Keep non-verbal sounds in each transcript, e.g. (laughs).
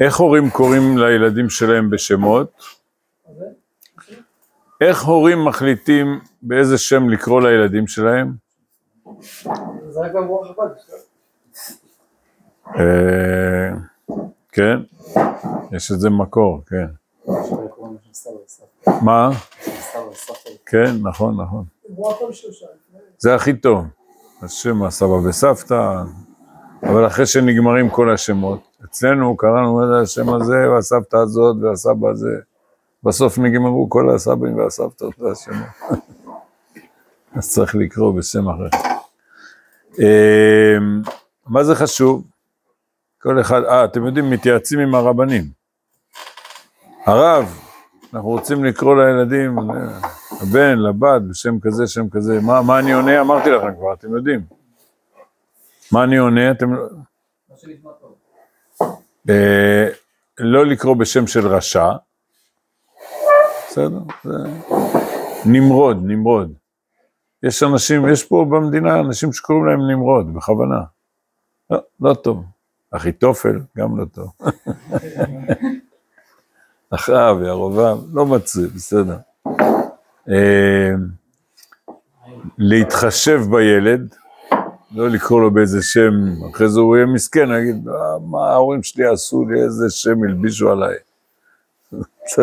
איך הורים קוראים לילדים שלהם בשמות? איך הורים מחליטים באיזה שם לקרוא לילדים שלהם? זה רק ברוח חב"ד. אה, כן, יש איזה מקור, כן. מה? כן, נכון, נכון. זה הכי טוב. השם הסבא וסבתא, אבל אחרי שנגמרים כל השמות. אצלנו קראנו את השם הזה והסבתא הזאת והסבא הזה. בסוף נגמרו כל הסבים והסבתות והשמות. (laughs) אז צריך לקרוא בשם אחר. אה, מה זה חשוב? כל אחד, אה, אתם יודעים, מתייעצים עם הרבנים. הרב, אנחנו רוצים לקרוא לילדים, לבן, לבת, בשם כזה, שם כזה. מה, מה אני עונה? אמרתי לכם כבר, אתם יודעים. מה אני עונה? אתם... לא- מה שנשמע טוב. אה, לא לקרוא בשם של רשע. בסדר? זה... נמרוד, נמרוד. יש אנשים, יש פה במדינה אנשים שקוראים להם נמרוד, בכוונה. לא, לא טוב. אחיתופל, גם לא טוב. (laughs) אחאב, ירובעם, לא מצוי, בסדר. אה, להתחשב בילד, לא לקרוא לו באיזה שם, אחרי זה הוא יהיה מסכן, יגיד, "אה, מה ההורים שלי עשו לי, איזה שם הלבישו עליי. (laughs)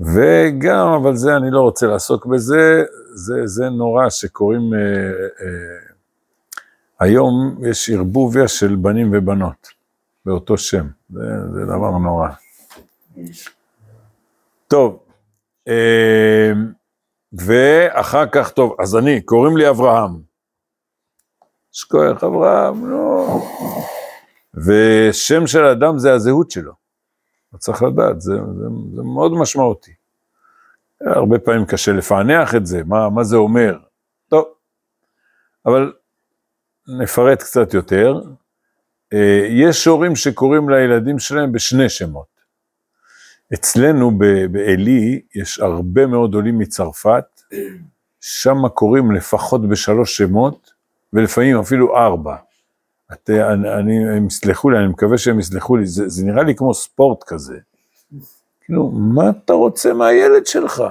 וגם, אבל זה, אני לא רוצה לעסוק בזה, זה, זה נורא שקוראים, אה, אה, היום יש ערבוביה של בנים ובנות, באותו שם, זה, זה דבר נורא. טוב, אה, ואחר כך, טוב, אז אני, קוראים לי אברהם. שכוח אברהם, לא. ושם של אדם זה הזהות שלו. אתה צריך לדעת, זה, זה, זה מאוד משמעותי. הרבה פעמים קשה לפענח את זה, מה, מה זה אומר. טוב, אבל נפרט קצת יותר. אה, יש הורים שקוראים לילדים שלהם בשני שמות. אצלנו בעלי יש הרבה מאוד עולים מצרפת, שם קוראים לפחות בשלוש שמות, ולפעמים אפילו ארבע. את, אני, אני, הם יסלחו לי, אני מקווה שהם יסלחו לי, זה, זה נראה לי כמו ספורט כזה. כאילו, מה אתה רוצה מהילד שלך?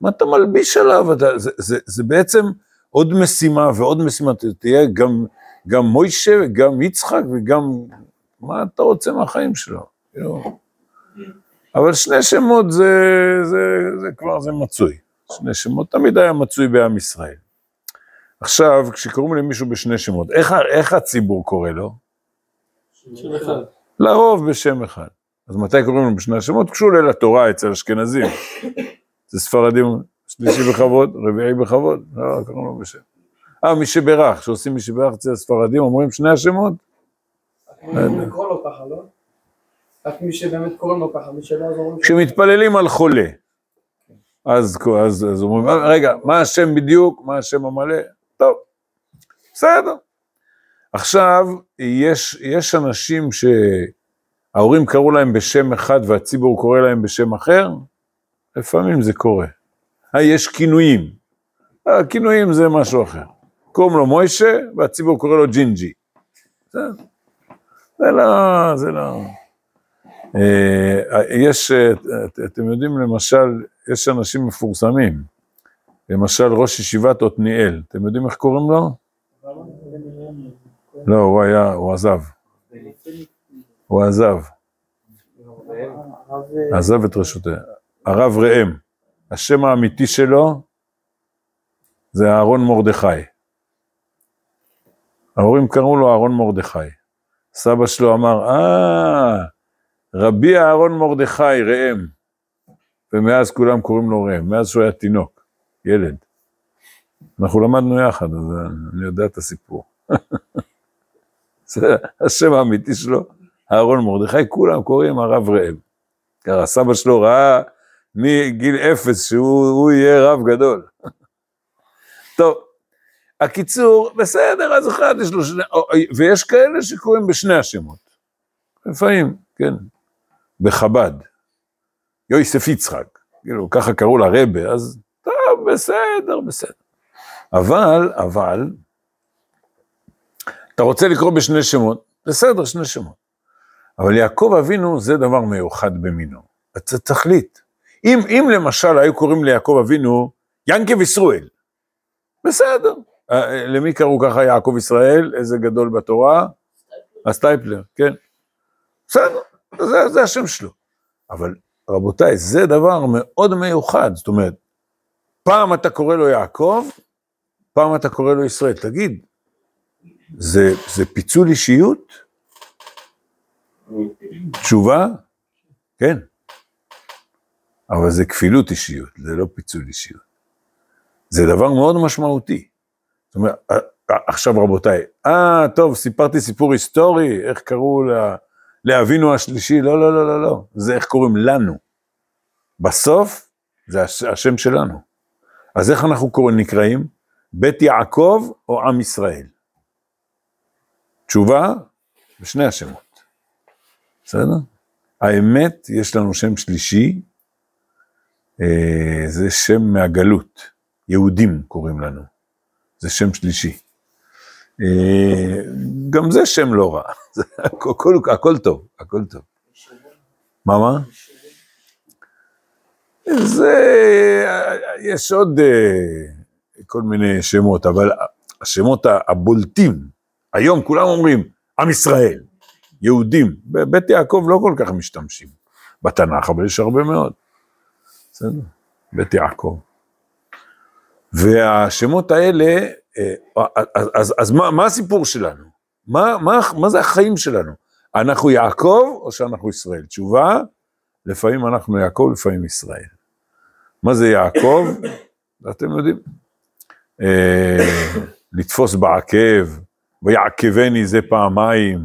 מה אתה מלביש עליו? אתה, זה, זה, זה בעצם עוד משימה ועוד משימה, תהיה גם, גם מוישה וגם יצחק וגם, מה אתה רוצה מהחיים שלו? כאילו, אבל שני שמות זה, זה, זה כבר, זה מצוי. שני שמות תמיד היה מצוי בעם ישראל. עכשיו, כשקוראים למישהו בשני שמות, איך, איך הציבור קורא לו? שם אחד. לרוב בשם אחד. אז מתי קוראים לו בשני השמות? כשהוא עולה לתורה אצל אשכנזים. זה ספרדים, שלישי בכבוד, רביעי בכבוד, לא, קוראים לו בשם. אה, מי שברך, כשעושים מי שברך אצל הספרדים, אומרים שני השמות? לו ככה, לא? רק מי שבאמת קוראים לו ככה, מי שלא אז אומרים... כשמתפללים על חולה, אז, אז, אז אומרים, "אה, רגע, מה השם בדיוק? מה השם המלא? בסדר. עכשיו, יש, יש אנשים שההורים קראו להם בשם אחד והציבור קורא להם בשם אחר, לפעמים זה קורה. אה, יש כינויים. הכינויים זה משהו אחר. קוראים לו מוישה והציבור קורא לו ג'ינג'י. זה לא, זה לא... אה, יש, אה, את- אתם יודעים למשל, יש אנשים מפורסמים, למשל ראש ישיבת עתניאל, אתם יודעים איך קוראים לו? לא, הוא היה, הוא עזב, הוא עזב, עזב את רשותיה. הרב ראם, השם האמיתי שלו זה אהרון מרדכי. ההורים קראו לו אהרון מרדכי. סבא שלו אמר, אה, רבי אהרון מרדכי, ראם. ומאז כולם קוראים לו ראם, מאז שהוא היה תינוק, ילד. אנחנו למדנו יחד, אז אני יודע את הסיפור. (laughs) זה השם האמיתי שלו, אהרון מרדכי, כולם קוראים הרב ראם. ככה סבא שלו ראה מגיל אפס שהוא הוא יהיה רב גדול. (laughs) טוב, הקיצור, בסדר, אז אחד יש לו שני, ויש כאלה שקוראים בשני השמות. לפעמים, כן, בחב"ד. יוסף יצחק, כאילו, ככה קראו לרבה, אז טוב, בסדר, בסדר. אבל, אבל, אתה רוצה לקרוא בשני שמות, בסדר, שני שמות. אבל יעקב אבינו זה דבר מיוחד במינו. אתה תחליט. אם, אם למשל היו קוראים ליעקב אבינו ינקב ישראל, בסדר. אה, למי קראו ככה יעקב ישראל? איזה גדול בתורה? הסטייפלר, כן. בסדר, זה, זה השם שלו. אבל רבותיי, זה דבר מאוד מיוחד. זאת אומרת, פעם אתה קורא לו יעקב, פעם אתה קורא לו ישראל. תגיד, זה, זה פיצול אישיות? תשובה? כן. אבל זה כפילות אישיות, זה לא פיצול אישיות. זה דבר מאוד משמעותי. זאת אומרת, עכשיו רבותיי, אה, טוב, סיפרתי סיפור היסטורי, איך קראו לה, לאבינו השלישי, לא, לא, לא, לא, לא, זה איך קוראים לנו. בסוף, זה הש, השם שלנו. אז איך אנחנו קוראים, נקראים? בית יעקב או עם ישראל? תשובה, בשני השמות. בסדר? האמת, יש לנו שם שלישי, אה, זה שם מהגלות, יהודים קוראים לנו, זה שם שלישי. אה, גם זה שם לא רע, (laughs) הכל, הכל טוב, הכל טוב. מה, מה? זה, יש עוד אה, כל מיני שמות, אבל השמות הבולטים, היום כולם אומרים, עם ישראל, יהודים, בבית יעקב לא כל כך משתמשים בתנ"ך, אבל יש הרבה מאוד. בסדר? בית יעקב. והשמות האלה, אה, אז, אז, אז מה, מה הסיפור שלנו? מה, מה, מה זה החיים שלנו? אנחנו יעקב או שאנחנו ישראל? תשובה, לפעמים אנחנו יעקב, לפעמים ישראל. מה זה יעקב? (coughs) אתם יודעים. אה, לתפוס בעקב, ויעקבני זה פעמיים,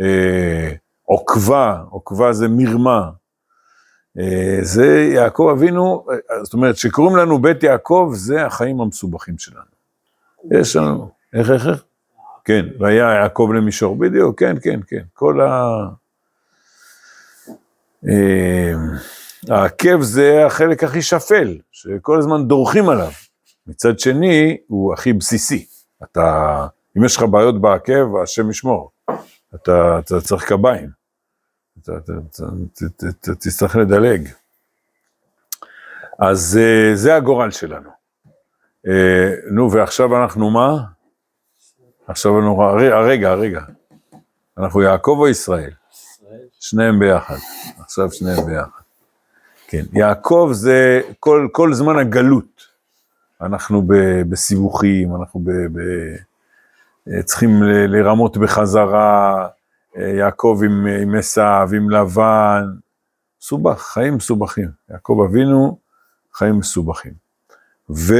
אה, עוקבה, עוקבה זה מרמה, אה, זה יעקב אבינו, אה, זאת אומרת, שקוראים לנו בית יעקב, זה החיים המסובכים שלנו. יש לנו, איך, איך, איך? כן, והיה יעקב למישור, בדיוק, כן, כן, כן, כל ה... אה, העקב זה החלק הכי שפל, שכל הזמן דורכים עליו. מצד שני, הוא הכי בסיסי. אתה, אם יש לך בעיות בעקב, השם ישמור. אתה, אתה צריך קביים. אתה תצטרך לדלג. אז אה, זה הגורל שלנו. אה, נו, ועכשיו אנחנו מה? עכשיו אנחנו, רגע, רגע, אנחנו יעקב או ישראל? שניהם ביחד, עכשיו שניהם ביחד. כן, יעקב זה כל, כל זמן הגלות. אנחנו בסיבוכים, אנחנו ב, ב, צריכים לרמות בחזרה, יעקב עם, עם עשיו, עם לבן, מסובך, חיים מסובכים. יעקב אבינו, חיים מסובכים. ו...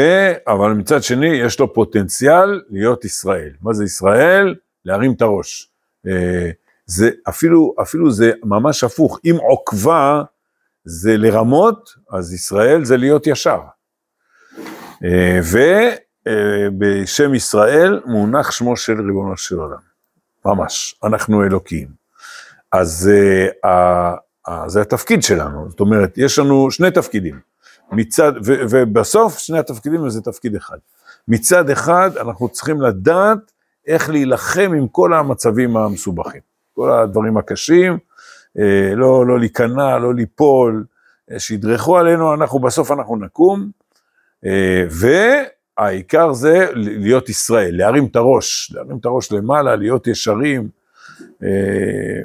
אבל מצד שני, יש לו פוטנציאל להיות ישראל. מה זה ישראל? להרים את הראש. אה, זה אפילו, אפילו זה ממש הפוך. אם עוקבה זה לרמות, אז ישראל זה להיות ישר. אה, ובשם ישראל מונח שמו של ריבונו של עולם. ממש, אנחנו אלוקים. אז uh, זה התפקיד שלנו, זאת אומרת, יש לנו שני תפקידים, מצד, ו, ובסוף שני התפקידים זה תפקיד אחד. מצד אחד, אנחנו צריכים לדעת איך להילחם עם כל המצבים המסובכים, כל הדברים הקשים, uh, לא, לא להיכנע, לא ליפול, שידרכו עלינו, אנחנו בסוף אנחנו נקום, ו... העיקר זה להיות ישראל, להרים את הראש, להרים את הראש למעלה, להיות ישרים. אה,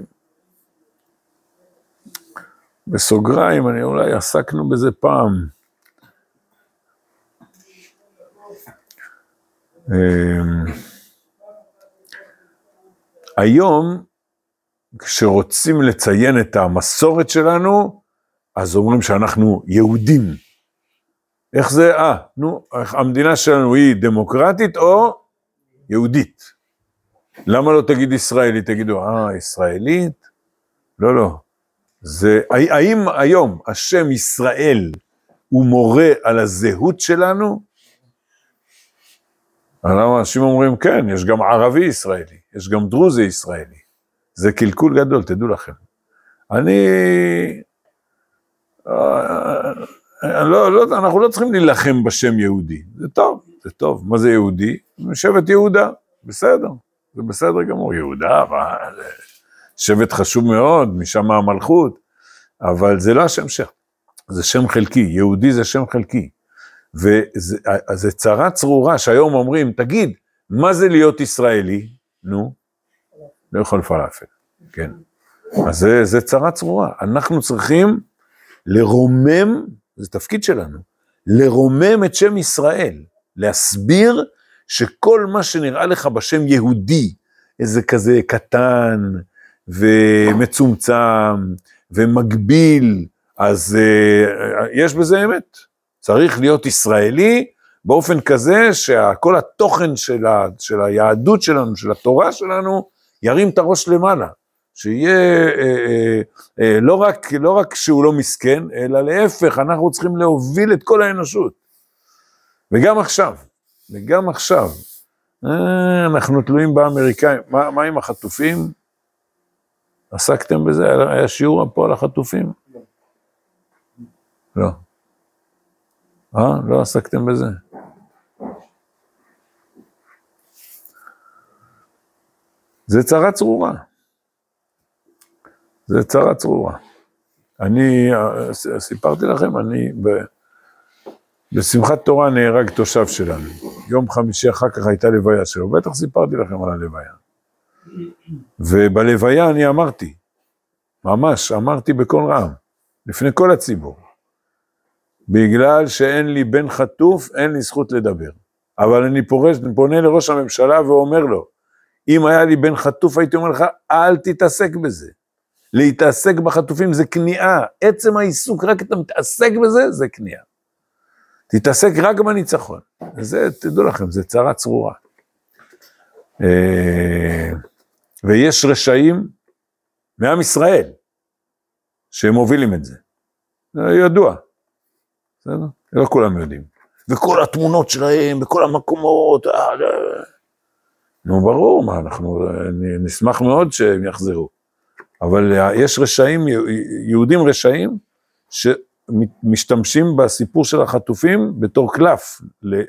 בסוגריים, אני אולי עסקנו בזה פעם. אה, היום, כשרוצים לציין את המסורת שלנו, אז אומרים שאנחנו יהודים. איך זה, אה, נו, המדינה שלנו היא דמוקרטית או יהודית? למה לא תגיד ישראלית? תגידו, אה, ישראלית? לא, לא. זה, האם היום השם ישראל הוא מורה על הזהות שלנו? למה אנשים אומרים, כן, יש גם ערבי ישראלי, יש גם דרוזי ישראלי. זה קלקול גדול, תדעו לכם. אני... אה, לא, לא, אנחנו לא צריכים להילחם בשם יהודי, זה טוב, זה טוב. מה זה יהודי? שבט יהודה, בסדר, זה בסדר גמור, יהודה, אבל שבט חשוב מאוד, משם המלכות, אבל זה לא השם שם, זה שם חלקי, יהודי זה שם חלקי. וזה צרה צרורה שהיום אומרים, תגיד, מה זה להיות ישראלי? נו, לאכול פלאפל, כן. אז זה, זה צרה צרורה. אנחנו צריכים לרומם, זה תפקיד שלנו, לרומם את שם ישראל, להסביר שכל מה שנראה לך בשם יהודי, איזה כזה קטן ומצומצם ומגביל, אז uh, יש בזה אמת. צריך להיות ישראלי באופן כזה שכל התוכן של, ה, של היהדות שלנו, של התורה שלנו, ירים את הראש למעלה. שיהיה אה, אה, אה, לא, רק, לא רק שהוא לא מסכן, אלא להפך, אנחנו צריכים להוביל את כל האנושות. וגם עכשיו, וגם עכשיו, אה, אנחנו תלויים באמריקאים. מה, מה עם החטופים? עסקתם בזה? היה שיעור פה על החטופים? לא. אה? לא עסקתם בזה? זה צרה צרורה. זה צרה צרורה. אני, סיפרתי לכם, אני, ב, בשמחת תורה נהרג תושב שלנו. יום חמישי אחר כך הייתה לוויה שלו, בטח סיפרתי לכם על הלוויה. ובלוויה אני אמרתי, ממש אמרתי בקול רם, לפני כל הציבור, בגלל שאין לי בן חטוף, אין לי זכות לדבר. אבל אני פורש, פונה לראש הממשלה ואומר לו, אם היה לי בן חטוף הייתי אומר לך, אל תתעסק בזה. להתעסק בחטופים זה כניעה, עצם העיסוק, רק אתה מתעסק בזה, זה כניעה. תתעסק רק בניצחון. וזה, תדעו לכם, זה צרה צרורה. אה, ויש רשעים מעם ישראל שהם מובילים את זה. זה ידוע, בסדר? לא כולם יודעים. וכל התמונות שלהם, בכל המקומות, אה, נו ברור, מה, אנחנו נשמח מאוד שהם יחזרו. אבל יש רשעים, יהודים רשעים, שמשתמשים בסיפור של החטופים בתור קלף,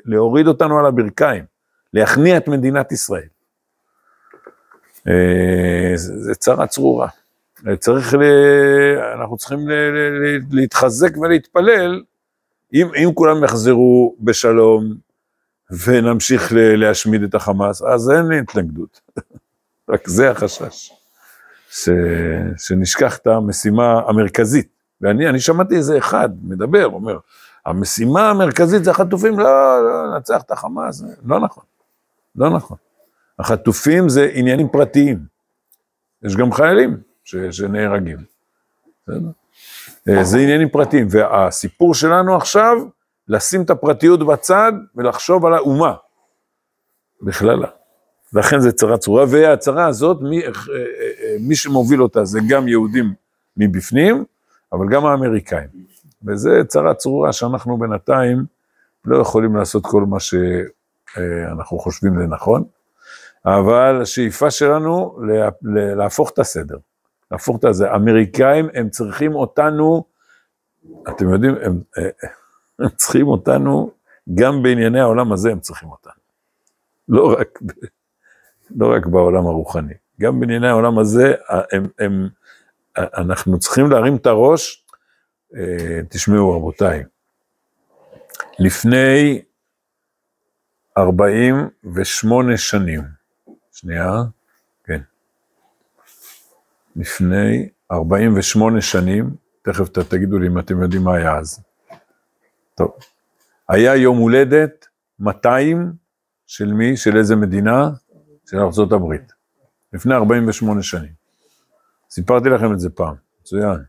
להוריד אותנו על הברכיים, להכניע את מדינת ישראל. אה, זה צרה צרורה. צריך, ל... אנחנו צריכים ל... להתחזק ולהתפלל, אם, אם כולם יחזרו בשלום ונמשיך להשמיד את החמאס, אז אין לי התנגדות. (laughs) רק זה החשש. ש, שנשכח את המשימה המרכזית. ואני אני שמעתי איזה אחד מדבר, אומר, המשימה המרכזית זה החטופים, לא, לא, לנצח את החמאס, לא נכון, לא נכון. החטופים זה עניינים פרטיים. יש גם חיילים ש, שנהרגים. אה, זה עניינים פרטיים, והסיפור שלנו עכשיו, לשים את הפרטיות בצד ולחשוב על האומה בכללה. לכן זה צרה צרורה, והצרה הזאת, מי, אה, אה, אה, מי שמוביל אותה זה גם יהודים מבפנים, אבל גם האמריקאים. וזה צרה צרורה שאנחנו בינתיים לא יכולים לעשות כל מה שאנחנו חושבים לנכון, אבל השאיפה שלנו להפוך את הסדר, להפוך את זה. האמריקאים, הם צריכים אותנו, אתם יודעים, הם, הם צריכים אותנו, גם בענייני העולם הזה הם צריכים אותנו. לא רק לא רק בעולם הרוחני, גם בענייני העולם הזה, הם, הם, אנחנו צריכים להרים את הראש, אה, תשמעו רבותיי, לפני 48 שנים, שנייה, כן, לפני 48 שנים, תכף תגידו לי אם אתם יודעים מה היה אז. טוב, היה יום הולדת 200 של מי? של איזה מדינה? של הברית, לפני 48 שנים. סיפרתי לכם את זה פעם, מצוין.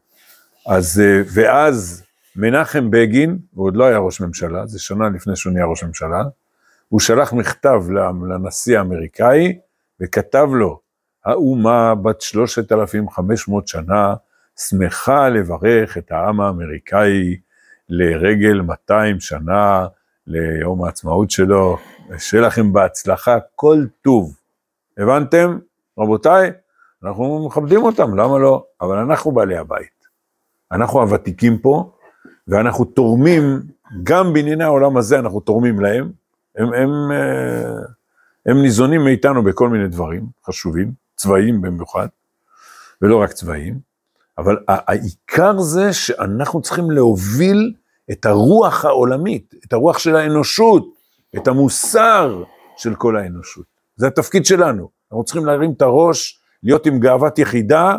אז, אה, ואז מנחם בגין, הוא עוד לא היה ראש ממשלה, זה שנה לפני שהוא נהיה ראש ממשלה, הוא שלח מכתב לנשיא האמריקאי וכתב לו, האומה בת 3,500 שנה שמחה לברך את העם האמריקאי לרגל 200 שנה ליום העצמאות שלו, ושיהיה לכם בהצלחה כל טוב. הבנתם? רבותיי, אנחנו מכבדים אותם, למה לא? אבל אנחנו בעלי הבית. אנחנו הוותיקים פה, ואנחנו תורמים, גם בענייני העולם הזה אנחנו תורמים להם. הם, הם, אה, הם ניזונים מאיתנו בכל מיני דברים חשובים, צבאיים במיוחד, ולא רק צבאיים, אבל העיקר זה שאנחנו צריכים להוביל את הרוח העולמית, את הרוח של האנושות, את המוסר של כל האנושות. זה התפקיד שלנו. אנחנו צריכים להרים את הראש, להיות עם גאוות יחידה,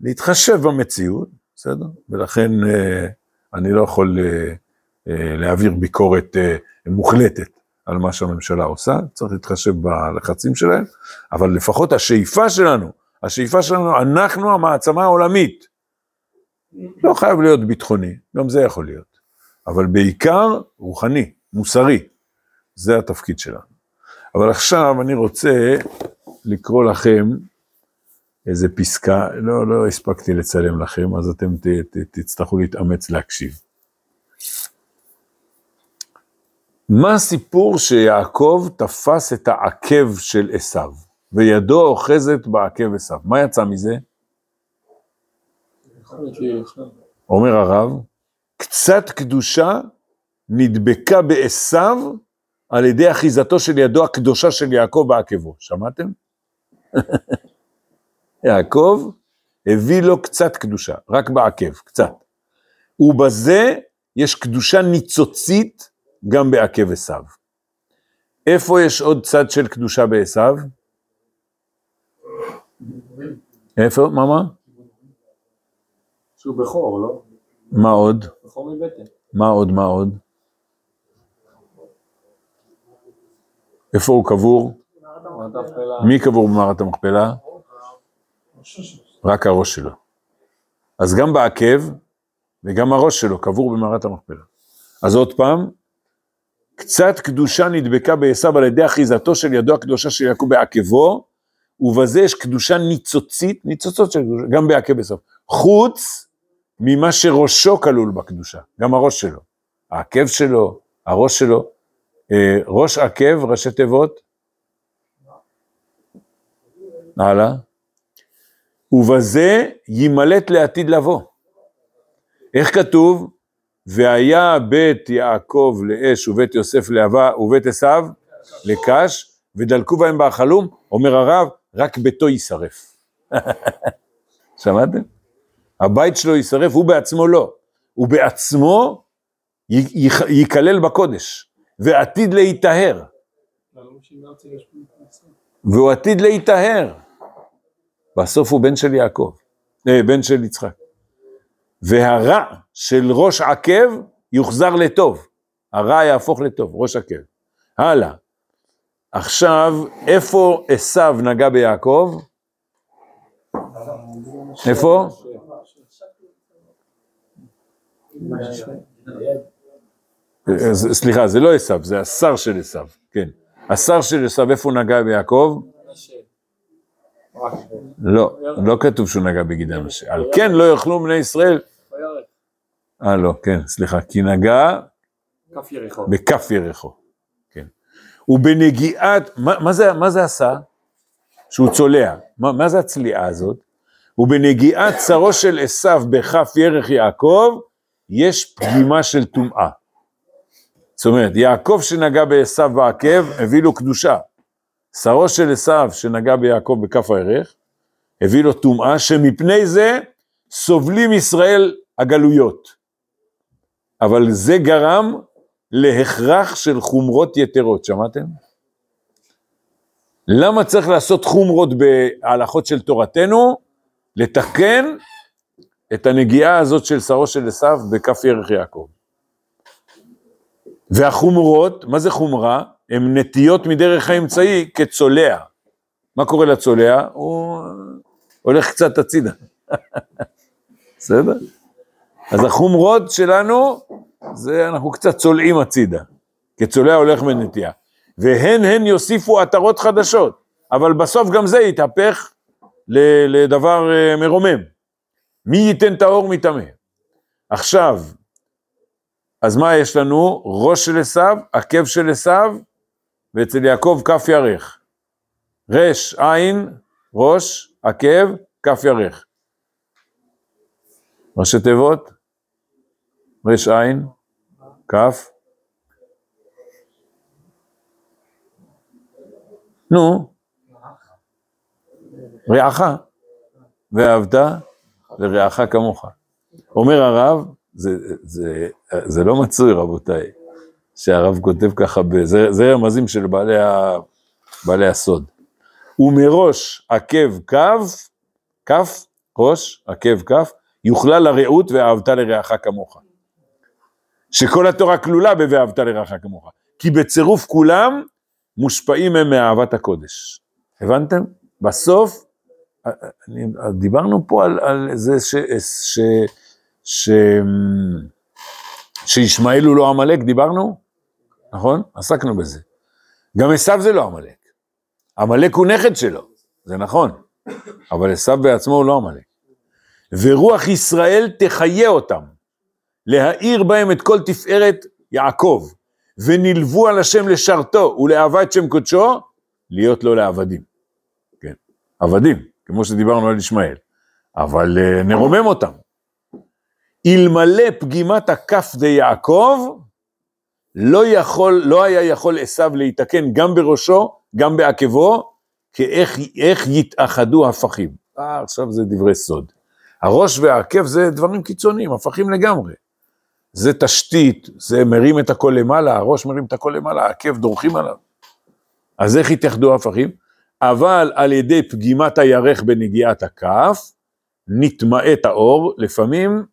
להתחשב במציאות, בסדר? ולכן אה, אני לא יכול אה, אה, להעביר ביקורת מוחלטת על מה שהממשלה עושה, צריך להתחשב בלחצים שלהם, אבל לפחות השאיפה שלנו, השאיפה שלנו, אנחנו המעצמה העולמית. לא חייב להיות ביטחוני, גם זה יכול להיות, אבל בעיקר רוחני, מוסרי, זה התפקיד שלנו. אבל עכשיו אני רוצה לקרוא לכם איזה פסקה, לא, לא הספקתי לצלם לכם, אז אתם ת, ת, תצטרכו להתאמץ להקשיב. מה הסיפור שיעקב תפס את העקב של עשיו, וידו אוחזת בעקב עשיו? מה יצא מזה? אומר הרב, קצת קדושה נדבקה בעשיו על ידי אחיזתו של ידו הקדושה של יעקב בעקבו. שמעתם? (laughs) יעקב הביא לו קצת קדושה, רק בעקב, קצת. ובזה יש קדושה ניצוצית גם בעקב עשיו. איפה יש עוד צד של קדושה בעשיו? איפה? מה מה? שהוא בכור, לא? מה עוד? בכור מבטן. מה עוד? מה עוד? איפה הוא קבור? מי קבור במערת המכפלה? רק הראש שלו. אז גם בעקב וגם הראש שלו קבור במערת המכפלה. אז עוד פעם, קצת קדושה נדבקה בעשיו על ידי אחיזתו של ידו הקדושה של יעקב בעקבו, ובזה יש קדושה ניצוצית, ניצוצות של קדושה, גם בעקב עשיו, חוץ ממה שראשו כלול בקדושה, גם הראש שלו, העקב שלו, הראש שלו, ראש עקב, ראשי תיבות, הלאה, ובזה יימלט לעתיד לבוא. איך כתוב? והיה בית יעקב לאש ובית יוסף לאהבה ובית עשיו לקש, ודלקו בהם בהחלום, אומר הרב, רק ביתו יישרף. (laughs) שמעתם? הבית שלו יישרף, הוא בעצמו לא. הוא בעצמו ייכלל בקודש, ועתיד להיטהר. והוא עתיד להיטהר. בסוף הוא בן של יעקב, אה, בן של יצחק. והרע של ראש עקב יוחזר לטוב. הרע יהפוך לטוב, ראש עקב. הלאה. עכשיו, איפה עשו נגע ביעקב? איפה? סליחה, זה לא עשו, זה השר של עשו, כן. השר של עשו, איפה נגע ביעקב? לא, לא כתוב שהוא נגע בגיד משה. על כן לא יאכלו בני ישראל. אה, לא, כן, סליחה, כי נגע בכף ירחו. כן. ובנגיעת, מה, זה, עשה? שהוא צולע. מה, זה הצליעה הזאת? ובנגיעת צרו של עשיו בכף ירך יעקב, יש פגימה של טומאה. זאת אומרת, יעקב שנגע בעשיו בעקב, הביא לו קדושה. שרו של עשיו שנגע ביעקב בכף הירך, הביא לו טומאה, שמפני זה סובלים ישראל הגלויות. אבל זה גרם להכרח של חומרות יתרות, שמעתם? למה צריך לעשות חומרות בהלכות של תורתנו? לתקן את הנגיעה הזאת של שרו של עשיו בכף ירך יעקב. והחומרות, מה זה חומרה? הן נטיות מדרך האמצעי כצולע. מה קורה לצולע? הוא הולך קצת הצידה. (laughs) בסדר? אז החומרות שלנו, זה אנחנו קצת צולעים הצידה. כצולע הולך בנטייה. והן הן יוסיפו עטרות חדשות, אבל בסוף גם זה יתהפך לדבר אה, מרומם. מי ייתן טהור מטמא? עכשיו, אז מה יש לנו? ראש של עשיו, עקב של עשיו, ואצל יעקב כף ירך. רש, עין, ראש, עקב, כף ירך. ראשי תיבות? רש עין, כף. נו, רעך. ואהבת לרעך כמוך. אומר הרב, זה, זה, זה לא מצוי רבותיי, שהרב כותב ככה, זה, רמזים של בעלי, ה, בעלי הסוד. ומראש עקב קו, כף, ראש, עקב כף, יוכלל לרעות ואהבת לרעך כמוך. שכל התורה כלולה ב"ואהבת לרעך כמוך", כי בצירוף כולם מושפעים הם מאהבת הקודש. הבנתם? בסוף, אני, דיברנו פה על, על זה ש, ש, ש, שישמעאל הוא לא עמלק, דיברנו? נכון? עסקנו בזה. גם עשו זה לא עמלק. עמלק הוא נכד שלו, זה נכון, אבל עשו בעצמו הוא לא עמלק. ורוח ישראל תחיה אותם, להאיר בהם את כל תפארת יעקב, ונלוו על השם לשרתו ולאהבה את שם קודשו, להיות לו לעבדים. כן, עבדים, כמו שדיברנו על ישמעאל, אבל uh, נרומם אותם. אלמלא פגימת הכף די יעקב, לא יכול, לא היה יכול עשיו להתקן גם בראשו, גם בעקבו, כאיך יתאחדו הפכים. אה, עכשיו זה דברי סוד. הראש והעקב זה דברים קיצוניים, הפכים לגמרי. זה תשתית, זה מרים את הכל למעלה, הראש מרים את הכל למעלה, העקב דורכים עליו. אז איך יתאחדו הפכים? אבל על ידי פגימת הירך בנגיעת הכף, נתמעט האור, לפעמים,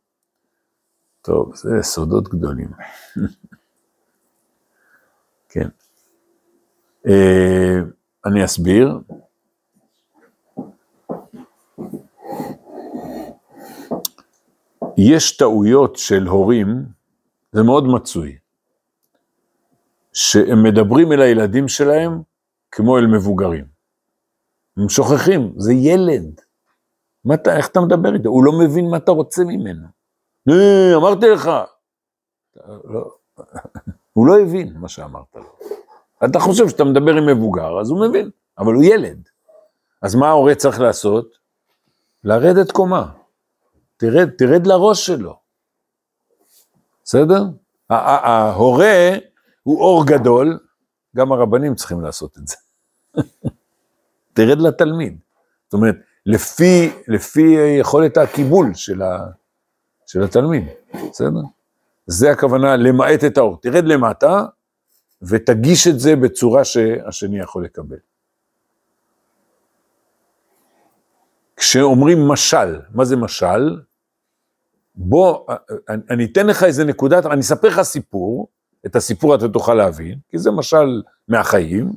טוב, זה סודות גדולים. (laughs) כן. אה, אני אסביר. יש טעויות של הורים, זה מאוד מצוי, שהם מדברים אל הילדים שלהם כמו אל מבוגרים. הם שוכחים, זה ילד. מה אתה, איך אתה מדבר איתו? הוא לא מבין מה אתה רוצה ממנו. אמרתי לך. לא. (laughs) הוא לא הבין מה שאמרת לו. אתה חושב שאתה מדבר עם מבוגר, אז הוא מבין, אבל הוא ילד. אז מה ההורה צריך לעשות? לרדת קומה. תרד, תרד לראש שלו. בסדר? ההורה הוא אור גדול, גם הרבנים צריכים לעשות את זה. (laughs) תרד לתלמיד. זאת אומרת, לפי, לפי יכולת הקיבול של, ה, של התלמיד, בסדר? זה הכוונה למעט את האור. תרד למטה ותגיש את זה בצורה שהשני יכול לקבל. כשאומרים משל, מה זה משל? בוא, אני אתן לך איזה נקודת, אני אספר לך סיפור, את הסיפור אתה תוכל להבין, כי זה משל מהחיים,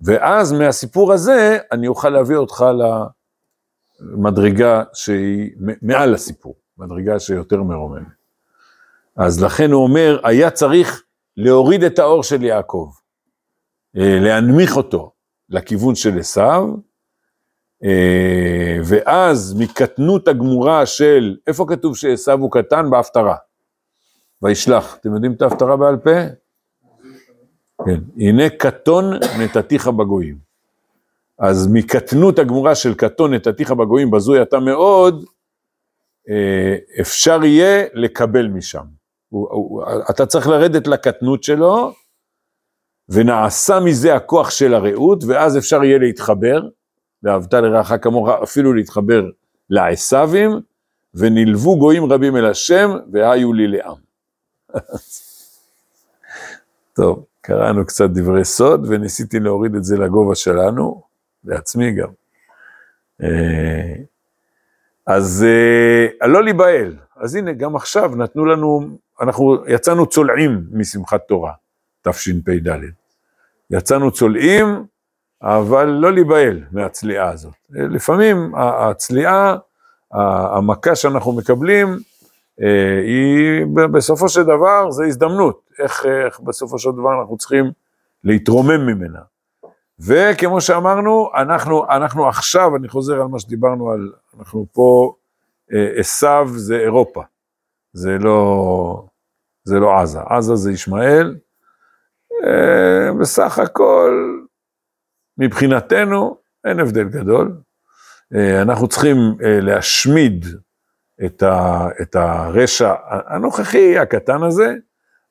ואז מהסיפור הזה אני אוכל להביא אותך למדרגה שהיא מעל הסיפור, מדרגה שיותר מרוממת. אז לכן הוא אומר, היה צריך להוריד את האור של יעקב, אה, להנמיך אותו לכיוון של עשיו, אה, ואז מקטנות הגמורה של, איפה כתוב שעשו הוא קטן? בהפטרה. וישלח, אתם יודעים את ההפטרה בעל פה? כן, הנה קטון נתתיך בגויים. אז מקטנות הגמורה של קטון נתתיך בגויים, בזוי אתה מאוד, אפשר יהיה לקבל משם. אתה צריך לרדת לקטנות שלו, ונעשה מזה הכוח של הרעות, ואז אפשר יהיה להתחבר, ואהבת לרעך כמוך, אפילו להתחבר לעשבים, ונלוו גויים רבים אל השם, והיו לי לעם. (laughs) טוב, קראנו קצת דברי סוד, וניסיתי להוריד את זה לגובה שלנו, לעצמי גם. אה, אז אה, לא להיבהל. אז הנה, גם עכשיו נתנו לנו, אנחנו יצאנו צולעים משמחת תורה, תשפ"ד. יצאנו צולעים, אבל לא להיבהל מהצליעה הזאת. לפעמים הצליעה, המכה שאנחנו מקבלים, אה, היא בסופו של דבר זה הזדמנות, איך, איך בסופו של דבר אנחנו צריכים להתרומם ממנה. וכמו שאמרנו, אנחנו, אנחנו עכשיו, אני חוזר על מה שדיברנו על, אנחנו פה, אה, עשו זה אירופה, זה לא, זה לא עזה, עזה זה ישמעאל, אה, בסך הכל מבחינתנו אין הבדל גדול. אה, אנחנו צריכים להשמיד את, ה, את הרשע הנוכחי הקטן הזה,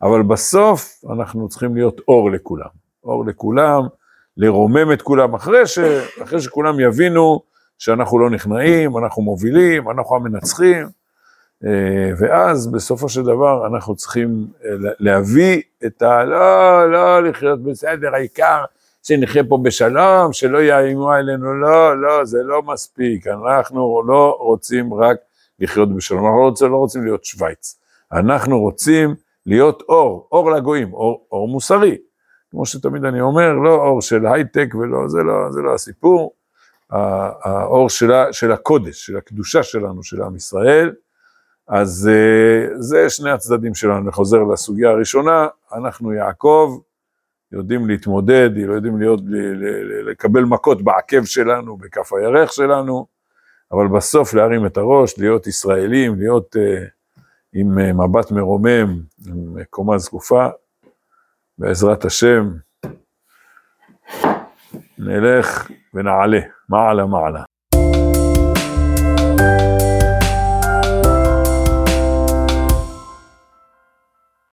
אבל בסוף אנחנו צריכים להיות אור לכולם. אור לכולם, לרומם את כולם, אחרי, ש, אחרי שכולם יבינו שאנחנו לא נכנעים, אנחנו מובילים, אנחנו המנצחים, אה, ואז בסופו של דבר אנחנו צריכים אה, להביא את ה... לא, לא לחיות בסדר, העיקר שנחיה פה בשלום, שלא יאיימו עלינו, לא, לא, זה לא מספיק, אנחנו לא רוצים רק לחיות בשלום, אנחנו לא רוצים, לא רוצים להיות שווייץ, אנחנו רוצים להיות אור, אור לגויים, אור, אור מוסרי, כמו שתמיד אני אומר, לא אור של הייטק ולא, זה לא, זה לא הסיפור, האור שלה, של הקודש, של הקדושה שלנו, של עם ישראל, אז אה, זה שני הצדדים שלנו, אני חוזר לסוגיה הראשונה, אנחנו יעקב, יודעים להתמודד, לא יודעים להיות, לקבל מכות בעקב שלנו, בכף הירך שלנו, אבל בסוף להרים את הראש, להיות ישראלים, להיות uh, עם uh, מבט מרומם, עם קומה זקופה, בעזרת השם, נלך ונעלה, מעלה מעלה.